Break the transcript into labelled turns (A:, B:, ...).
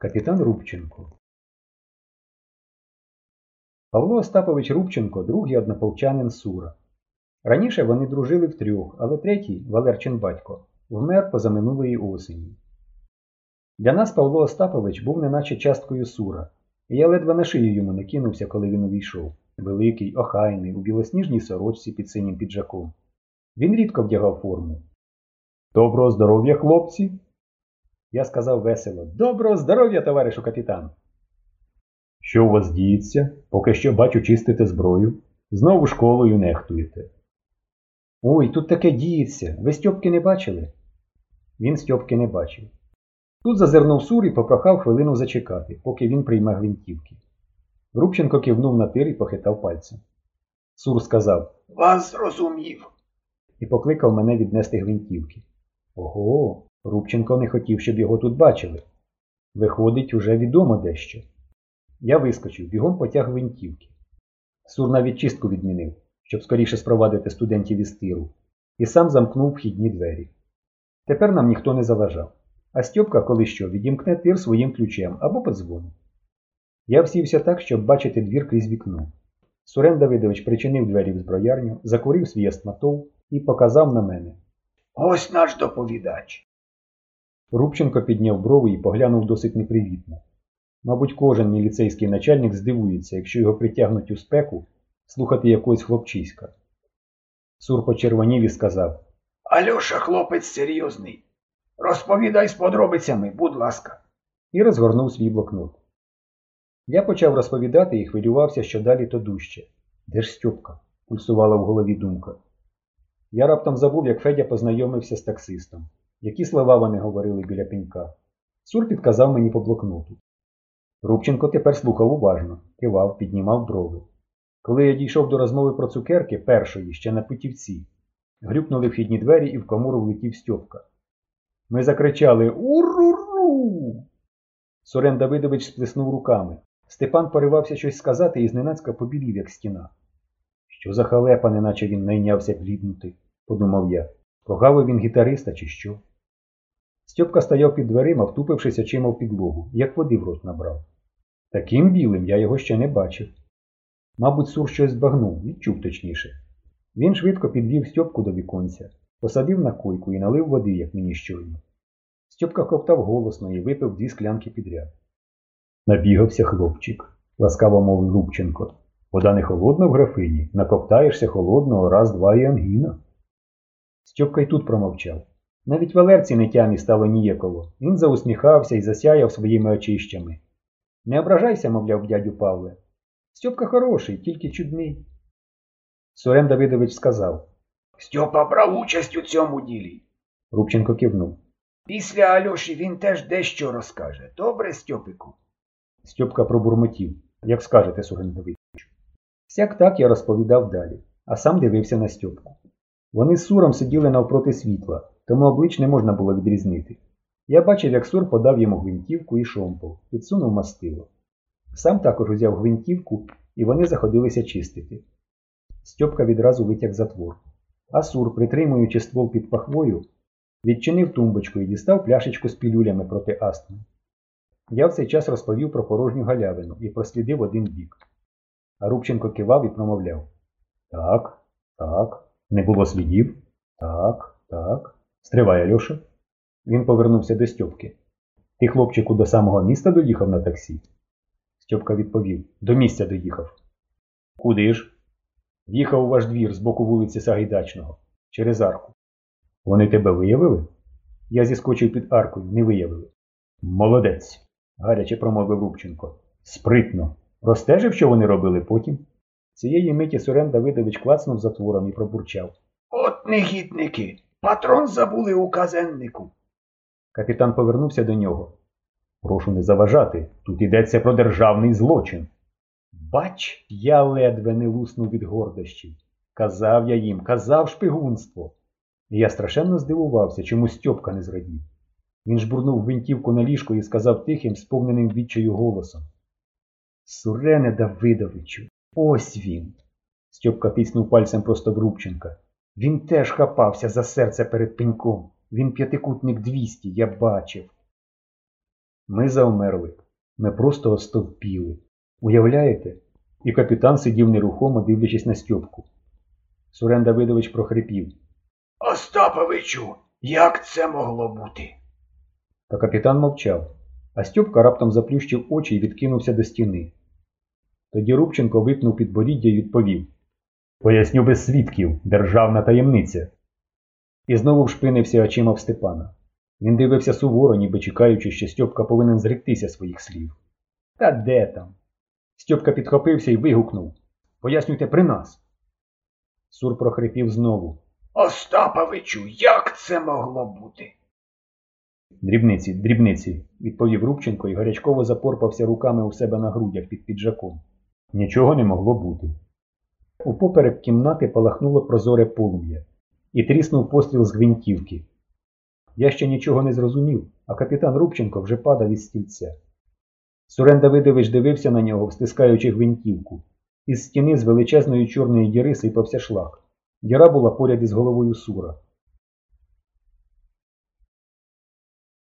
A: Капітан Рубченко. Павло Остапович Рубченко другий однополчанин Сура. Раніше вони дружили втрьох, але третій, Валерчин батько, вмер позаминулої осені. Для нас Павло Остапович був неначе часткою Сура, і я ледве на шию йому не кинувся, коли він увійшов. Великий, охайний, у білосніжній сорочці під синім піджаком. Він рідко вдягав форму. Доброго здоров'я, хлопці! Я сказав весело Доброго здоров'я, товаришу капітан! Що у вас діється? Поки що бачу, чистите зброю. Знову школою нехтуєте. Ой, тут таке діється. Ви Стьопки не бачили? Він Стьопки не бачив. Тут зазирнув сур і попрохав хвилину зачекати, поки він прийме гвинтівки. Рубченко кивнув на тир і похитав пальцем. Сур сказав
B: Вас зрозумів.
A: і покликав мене віднести гвинтівки. Ого, Рубченко не хотів, щоб його тут бачили. Виходить, уже відомо дещо. Я вискочив, бігом потяг гвинтівки. Сур навіть чистку відмінив, щоб скоріше спровадити студентів із тиру, і сам замкнув вхідні двері. Тепер нам ніхто не заважав, а Стьопка, коли що, відімкне тир своїм ключем або подзвонить. Я всівся так, щоб бачити двір крізь вікно. Сурен Давидович причинив двері в зброярню, закурив свій астматол і показав на мене.
B: Ось наш доповідач.
A: Рубченко підняв брови і поглянув досить непривітно. Мабуть, кожен міліцейський начальник здивується, якщо його притягнуть у спеку слухати якогось хлопчиська. Сур почервонів і сказав
B: Альоша хлопець серйозний. Розповідай з подробицями, будь ласка.
A: і розгорнув свій блокнот. Я почав розповідати і хвилювався, що далі то дужче. Де ж Стьопка? пульсувала в голові думка. Я раптом забув, як Федя познайомився з таксистом, які слова вони говорили біля пенька. Сур підказав мені по блокноту. Рубченко тепер слухав уважно, кивав, піднімав брови. Коли я дійшов до розмови про цукерки, першої, ще на путівці, грюкнули вхідні двері і в камору влетів Стьопка. Ми закричали Уру-ру! Сорен Давидович сплеснув руками. Степан поривався щось сказати і зненацька побілів, як стіна. Що за халепа, неначе він найнявся бліднути, подумав я. Прогавив він гітариста чи що? Стьопка стояв під дверима, втупившись очима в підлогу, як води в рот набрав. Таким білим я його ще не бачив. Мабуть, Сур щось збагнув, відчув точніше. Він швидко підвів Стьопку до віконця, посадив на койку і налив води, як мені щойно. Стьопка коптав голосно і випив дві склянки підряд. Набігався хлопчик, ласкаво мовив Рубченко. Вода не холодна в графині, накоптаєшся холодного раз, два і ангіна. Стьопка й тут промовчав. Навіть Валерці не тямі стало ніяково. Він заусміхався і засяяв своїми очищами. Не ображайся, мовляв, дядю Павле. Стьопка хороший, тільки чудний. Сурен Давидович сказав.
B: Стьопа брав участь у цьому ділі.
A: Рубченко кивнув.
B: Після Альоші він теж дещо розкаже. Добре, Стьопику?
A: Стьопка пробурмотів. Як скажете, Сурен Давидович. Сяк так я розповідав далі, а сам дивився на Стьопку. Вони з Суром сиділи навпроти світла, тому облич не можна було відрізнити. Я бачив, як Сур подав йому гвинтівку і шомпол, підсунув мастило. Сам також узяв гвинтівку, і вони заходилися чистити. Стьопка відразу витяг затвор. А Сур, притримуючи ствол під пахвою, відчинив тумбочку і дістав пляшечку з пілюлями проти астми. Я в цей час розповів про порожню галявину і прослідив один бік. А Рубченко кивав і промовляв. Так, так, не було слідів? Так, так. Стривай, Альоша. Він повернувся до Стьопки. Ти, хлопчику, до самого міста доїхав на таксі? Стьопка відповів. До місця доїхав. Куди ж? В'їхав у ваш двір з боку вулиці Сагайдачного. Через арку. Вони тебе виявили? Я зіскочив під аркою, не виявили. Молодець, гаряче промовив Рубченко. Спритно. Розстежив, що вони робили потім? Цієї миті Сурен Давидович клацнув затвором і пробурчав.
B: От негідники. Патрон забули у казеннику.
A: Капітан повернувся до нього. Прошу не заважати. Тут йдеться про державний злочин. Бач, я ледве не луснув від гордощів. Казав я їм, казав шпигунство. І я страшенно здивувався, чому Стьопка не зрадів. Він жбурнув гвинтівку на ліжко і сказав тихим, сповненим відчаю голосом. Сурене Давидовичу, ось він. Стьопка тиснув пальцем просто в Рубченка. Він теж хапався за серце перед пеньком. Він п'ятикутник 200, я бачив. Ми завмерли. Ми просто остовпіли. Уявляєте? І капітан сидів нерухомо, дивлячись на Стьопку. Сурен Давидович прохрипів.
B: Остаповичу, як це могло бути?
A: Та капітан мовчав, а Стьопка раптом заплющив очі і відкинувся до стіни. Тоді Рубченко випнув підборіддя і відповів. Поясню без свідків, державна таємниця. І знову вшпинився очима в Степана. Він дивився суворо, ніби чекаючи, що Стьопка повинен зректися своїх слів. Та де там? Стьопка підхопився і вигукнув. Пояснюйте при нас. Сур прохрипів знову.
B: Остаповичу, як це могло бути?
A: Дрібниці, дрібниці, відповів Рубченко і гарячково запорпався руками у себе на грудях під піджаком. Нічого не могло бути. Упоперек кімнати палахнуло прозоре полум'я і тріснув постріл з гвинтівки. Я ще нічого не зрозумів, а капітан Рубченко вже падав із стільця. Сурен Давидович дивився на нього, стискаючи гвинтівку. Із стіни з величезної чорної діри сипався шлак. Діра була поряд із головою сура.